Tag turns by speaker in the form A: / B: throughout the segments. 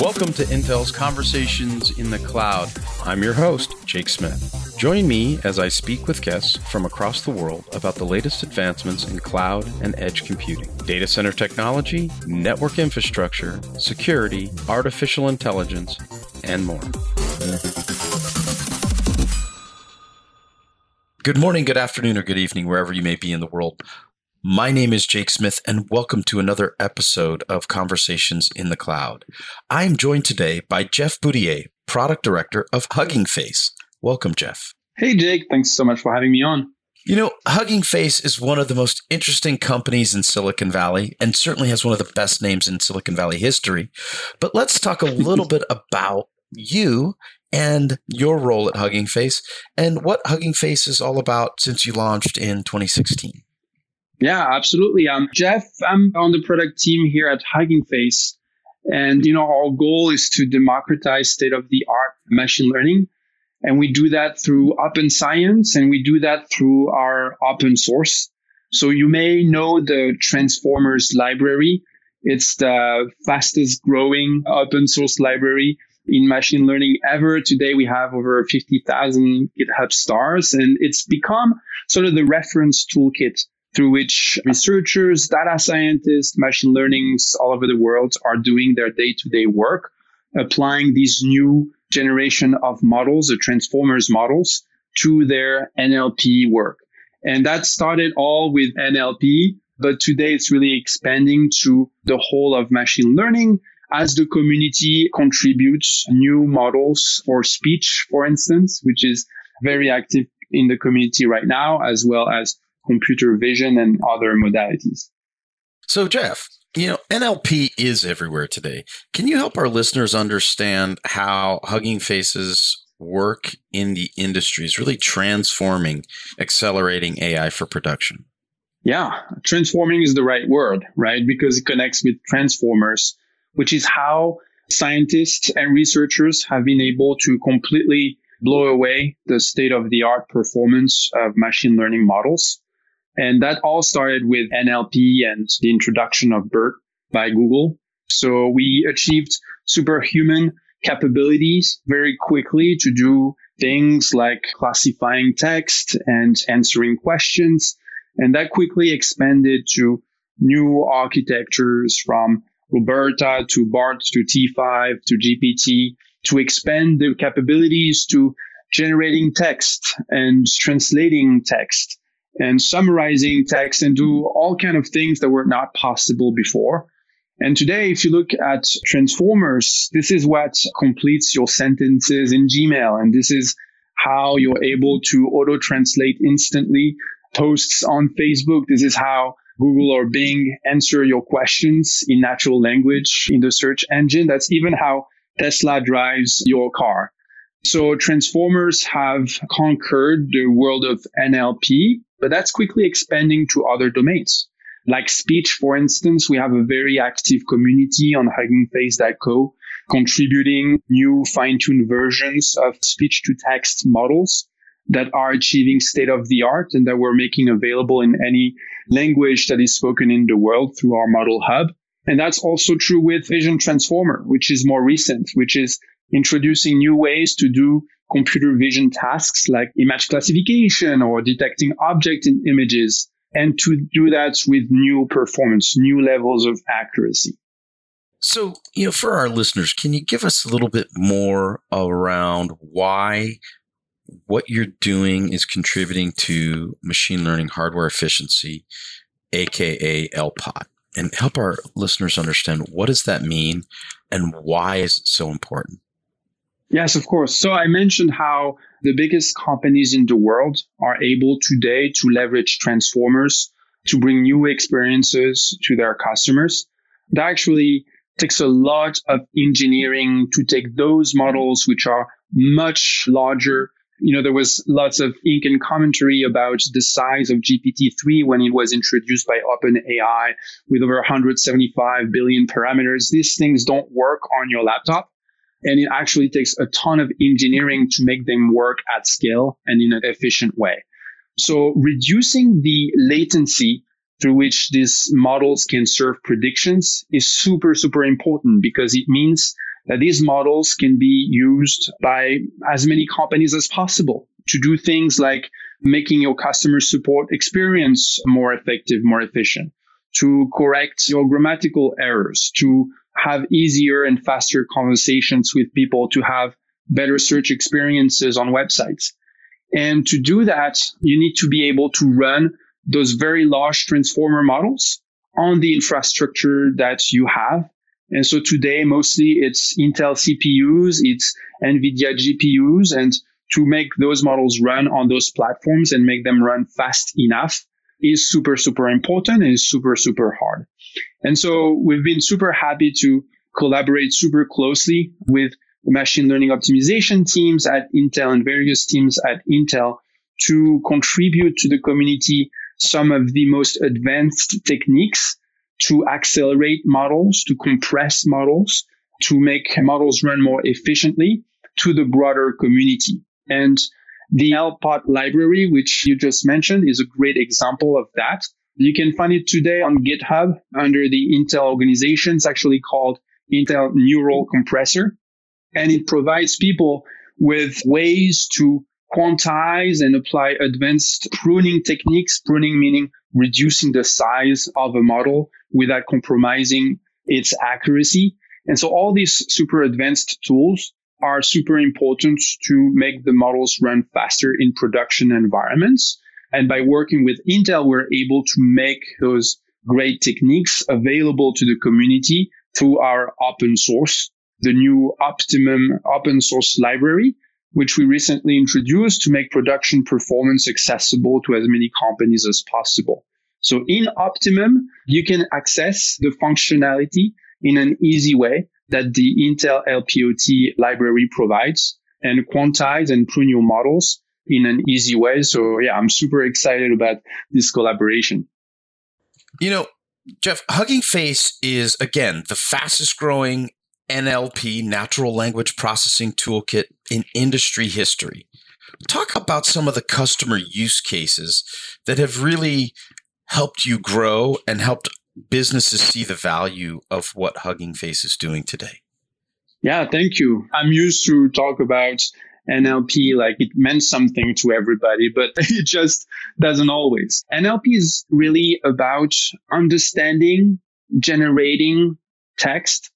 A: Welcome to Intel's Conversations in the Cloud. I'm your host, Jake Smith. Join me as I speak with guests from across the world about the latest advancements in cloud and edge computing, data center technology, network infrastructure, security, artificial intelligence, and more. Good morning, good afternoon, or good evening, wherever you may be in the world. My name is Jake Smith, and welcome to another episode of Conversations in the Cloud. I am joined today by Jeff Boudier, Product Director of Hugging Face. Welcome, Jeff.
B: Hey, Jake. Thanks so much for having me on.
A: You know, Hugging Face is one of the most interesting companies in Silicon Valley and certainly has one of the best names in Silicon Valley history. But let's talk a little bit about you and your role at Hugging Face and what Hugging Face is all about since you launched in 2016.
B: Yeah, absolutely. I'm Jeff. I'm on the product team here at Hugging Face. And, you know, our goal is to democratize state of the art machine learning. And we do that through open science and we do that through our open source. So you may know the Transformers library. It's the fastest growing open source library in machine learning ever. Today we have over 50,000 GitHub stars and it's become sort of the reference toolkit through which researchers, data scientists, machine learnings all over the world are doing their day to day work, applying these new generation of models, the transformers models, to their NLP work. And that started all with NLP, but today it's really expanding to the whole of machine learning as the community contributes new models for speech, for instance, which is very active in the community right now, as well as computer vision and other modalities.
A: So, Jeff, you know, NLP is everywhere today. Can you help our listeners understand how Hugging Faces work in the industry is really transforming, accelerating AI for production?
B: Yeah, transforming is the right word, right? Because it connects with transformers, which is how scientists and researchers have been able to completely blow away the state of the art performance of machine learning models and that all started with NLP and the introduction of BERT by Google. So we achieved superhuman capabilities very quickly to do things like classifying text and answering questions. And that quickly expanded to new architectures from Roberta to BART to T5 to GPT to expand the capabilities to generating text and translating text and summarizing text and do all kind of things that were not possible before. And today, if you look at transformers, this is what completes your sentences in Gmail. And this is how you're able to auto translate instantly posts on Facebook. This is how Google or Bing answer your questions in natural language in the search engine. That's even how Tesla drives your car. So transformers have conquered the world of NLP but that's quickly expanding to other domains. Like speech, for instance, we have a very active community on HuggingFace.co contributing new fine-tuned versions of speech to text models that are achieving state of the art and that we're making available in any language that is spoken in the world through our model hub. And that's also true with Vision Transformer, which is more recent, which is introducing new ways to do computer vision tasks like image classification or detecting objects in images, and to do that with new performance, new levels of accuracy.
A: So, you know, for our listeners, can you give us a little bit more around why what you're doing is contributing to machine learning hardware efficiency, aka LPOT, and help our listeners understand what does that mean and why is it so important?
B: Yes, of course. So I mentioned how the biggest companies in the world are able today to leverage transformers to bring new experiences to their customers. That actually takes a lot of engineering to take those models, which are much larger. You know, there was lots of ink and commentary about the size of GPT-3 when it was introduced by OpenAI with over 175 billion parameters. These things don't work on your laptop. And it actually takes a ton of engineering to make them work at scale and in an efficient way. So reducing the latency through which these models can serve predictions is super, super important because it means that these models can be used by as many companies as possible to do things like making your customer support experience more effective, more efficient, to correct your grammatical errors, to have easier and faster conversations with people, to have better search experiences on websites. And to do that, you need to be able to run those very large transformer models on the infrastructure that you have. And so today, mostly it's Intel CPUs, it's NVIDIA GPUs, and to make those models run on those platforms and make them run fast enough is super, super important and is super, super hard. And so we've been super happy to collaborate super closely with the machine learning optimization teams at Intel and various teams at Intel to contribute to the community some of the most advanced techniques to accelerate models, to compress models, to make models run more efficiently to the broader community. And the LPOT library, which you just mentioned, is a great example of that. You can find it today on GitHub under the Intel organization. It's actually called Intel Neural Compressor. And it provides people with ways to quantize and apply advanced pruning techniques, pruning meaning reducing the size of a model without compromising its accuracy. And so all these super advanced tools are super important to make the models run faster in production environments. And by working with Intel, we're able to make those great techniques available to the community through our open source, the new Optimum open source library, which we recently introduced to make production performance accessible to as many companies as possible. So in Optimum, you can access the functionality in an easy way that the Intel LPOT library provides and quantize and prune your models in an easy way. So yeah, I'm super excited about this collaboration.
A: You know, Jeff, Hugging Face is again the fastest growing NLP, natural language processing toolkit in industry history. Talk about some of the customer use cases that have really helped you grow and helped businesses see the value of what Hugging Face is doing today?
B: Yeah, thank you. I'm used to talk about NLP like it meant something to everybody, but it just doesn't always. NLP is really about understanding, generating text,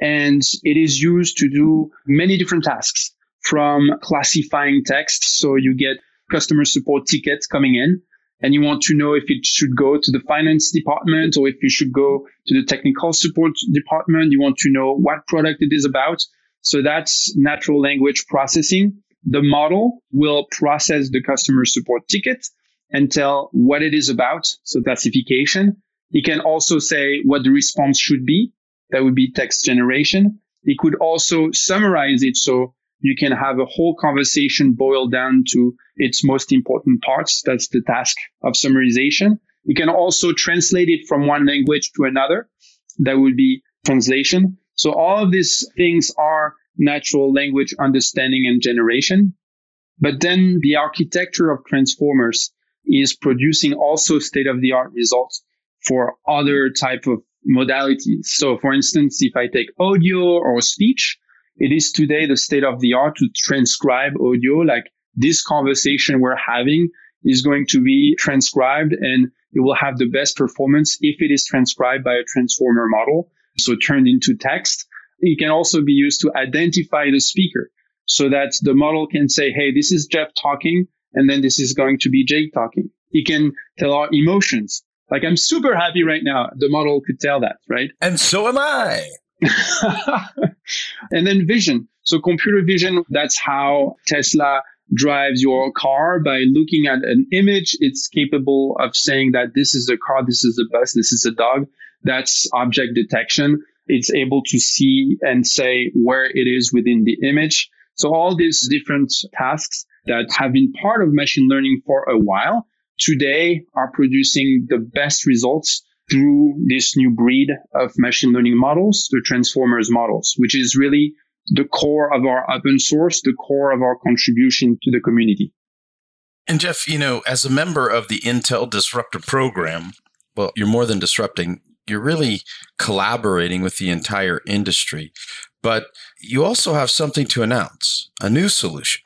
B: and it is used to do many different tasks from classifying text. So you get customer support tickets coming in and you want to know if it should go to the finance department or if you should go to the technical support department. You want to know what product it is about. So that's natural language processing. The model will process the customer support ticket and tell what it is about. So classification. It can also say what the response should be. That would be text generation. It could also summarize it. So you can have a whole conversation boiled down to its most important parts. That's the task of summarization. You can also translate it from one language to another. That would be translation. So all of these things are natural language understanding and generation. But then the architecture of transformers is producing also state of the art results for other type of modalities. So for instance, if I take audio or speech, it is today the state of the art to transcribe audio. Like this conversation we're having is going to be transcribed and it will have the best performance if it is transcribed by a transformer model. So turned into text. It can also be used to identify the speaker so that the model can say, Hey, this is Jeff talking. And then this is going to be Jake talking. It can tell our emotions. Like I'm super happy right now. The model could tell that, right?
A: And so am I.
B: and then vision. So computer vision, that's how Tesla drives your car by looking at an image. It's capable of saying that this is a car, this is a bus, this is a dog. That's object detection. It's able to see and say where it is within the image. So all these different tasks that have been part of machine learning for a while today are producing the best results through this new breed of machine learning models, the transformers models, which is really the core of our open source, the core of our contribution to the community.
A: And Jeff, you know, as a member of the Intel Disruptor program, well, you're more than disrupting, you're really collaborating with the entire industry. But you also have something to announce a new solution.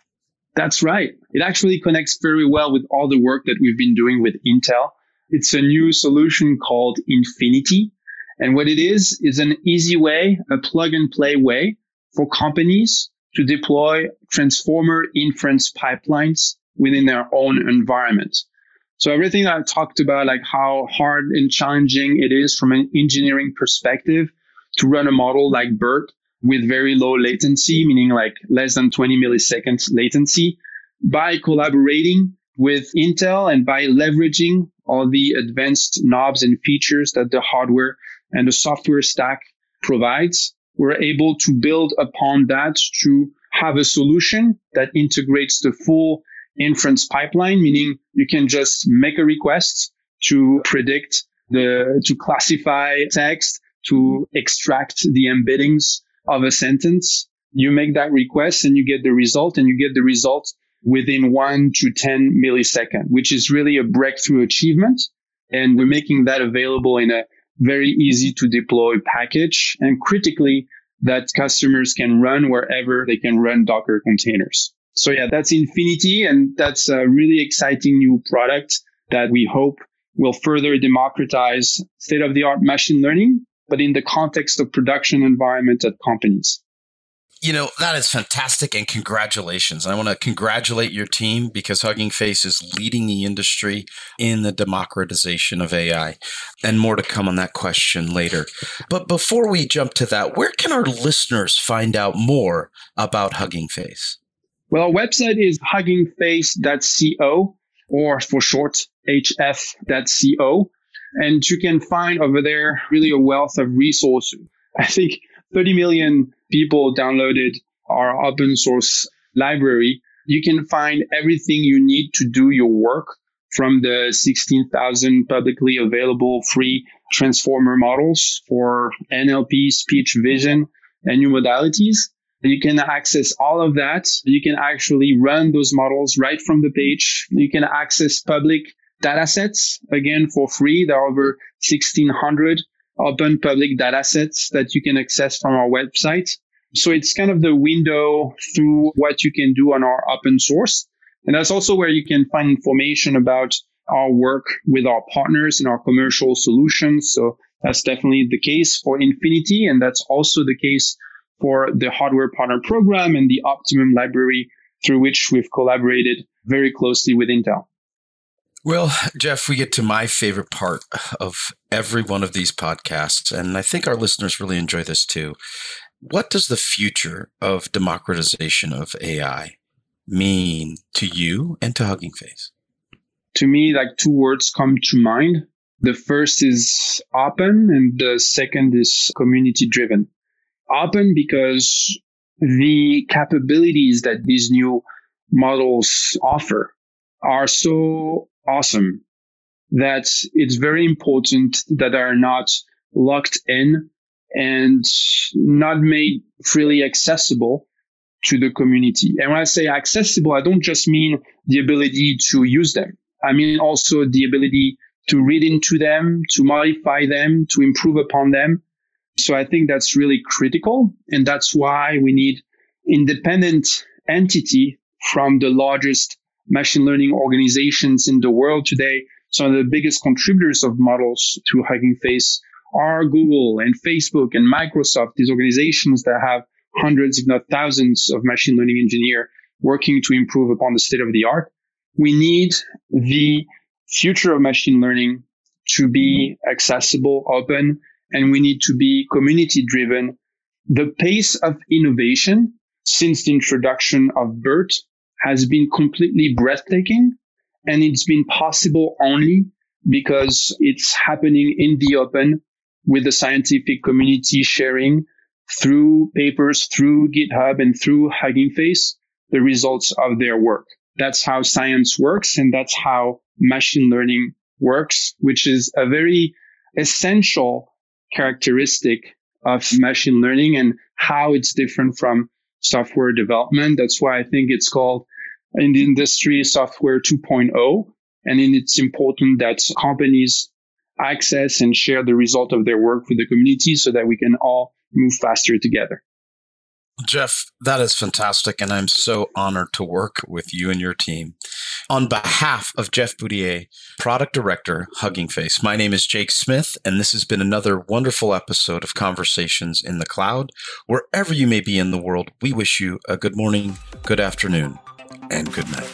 B: That's right. It actually connects very well with all the work that we've been doing with Intel. It's a new solution called Infinity. And what it is, is an easy way, a plug and play way for companies to deploy transformer inference pipelines within their own environment. So everything I talked about, like how hard and challenging it is from an engineering perspective to run a model like BERT with very low latency, meaning like less than 20 milliseconds latency by collaborating with Intel and by leveraging all the advanced knobs and features that the hardware and the software stack provides we're able to build upon that to have a solution that integrates the full inference pipeline, meaning you can just make a request to predict the, to classify text, to extract the embeddings of a sentence. You make that request and you get the result and you get the result within one to 10 millisecond, which is really a breakthrough achievement. And we're making that available in a very easy to deploy package, and critically, that customers can run wherever they can run Docker containers. So yeah, that's Infinity, and that's a really exciting new product that we hope will further democratize state of the art machine learning, but in the context of production environment at companies.
A: You know, that is fantastic and congratulations. I want to congratulate your team because Hugging Face is leading the industry in the democratization of AI. And more to come on that question later. But before we jump to that, where can our listeners find out more about Hugging Face?
B: Well, our website is huggingface.co or for short, hf.co. And you can find over there really a wealth of resources. I think 30 million people downloaded our open source library. You can find everything you need to do your work from the 16,000 publicly available free transformer models for NLP, speech, vision, and new modalities. You can access all of that. You can actually run those models right from the page. You can access public data sets again for free. There are over 1600 open public data sets that you can access from our website. So it's kind of the window through what you can do on our open source. And that's also where you can find information about our work with our partners and our commercial solutions. So that's definitely the case for Infinity. And that's also the case for the hardware partner program and the Optimum library through which we've collaborated very closely with Intel.
A: Well, Jeff, we get to my favorite part of every one of these podcasts, and I think our listeners really enjoy this too. What does the future of democratization of AI mean to you and to Hugging Face?
B: To me, like two words come to mind. The first is open, and the second is community driven. Open because the capabilities that these new models offer are so awesome that it's very important that are not locked in and not made freely accessible to the community. And when I say accessible, I don't just mean the ability to use them. I mean also the ability to read into them, to modify them, to improve upon them. So I think that's really critical. And that's why we need independent entity from the largest machine learning organizations in the world today, some of the biggest contributors of models to Hugging Face are Google and Facebook and Microsoft, these organizations that have hundreds, if not thousands, of machine learning engineers working to improve upon the state of the art. We need the future of machine learning to be accessible, open, and we need to be community driven. The pace of innovation since the introduction of BERT has been completely breathtaking. And it's been possible only because it's happening in the open with the scientific community sharing through papers, through GitHub, and through Hugging Face the results of their work. That's how science works, and that's how machine learning works, which is a very essential characteristic of machine learning and how it's different from software development. That's why I think it's called in the industry software 2.0. And it's important that companies access and share the result of their work with the community so that we can all move faster together.
A: Jeff, that is fantastic. And I'm so honored to work with you and your team. On behalf of Jeff Boudier, Product Director, Hugging Face, my name is Jake Smith, and this has been another wonderful episode of Conversations in the Cloud. Wherever you may be in the world, we wish you a good morning, good afternoon, and good night.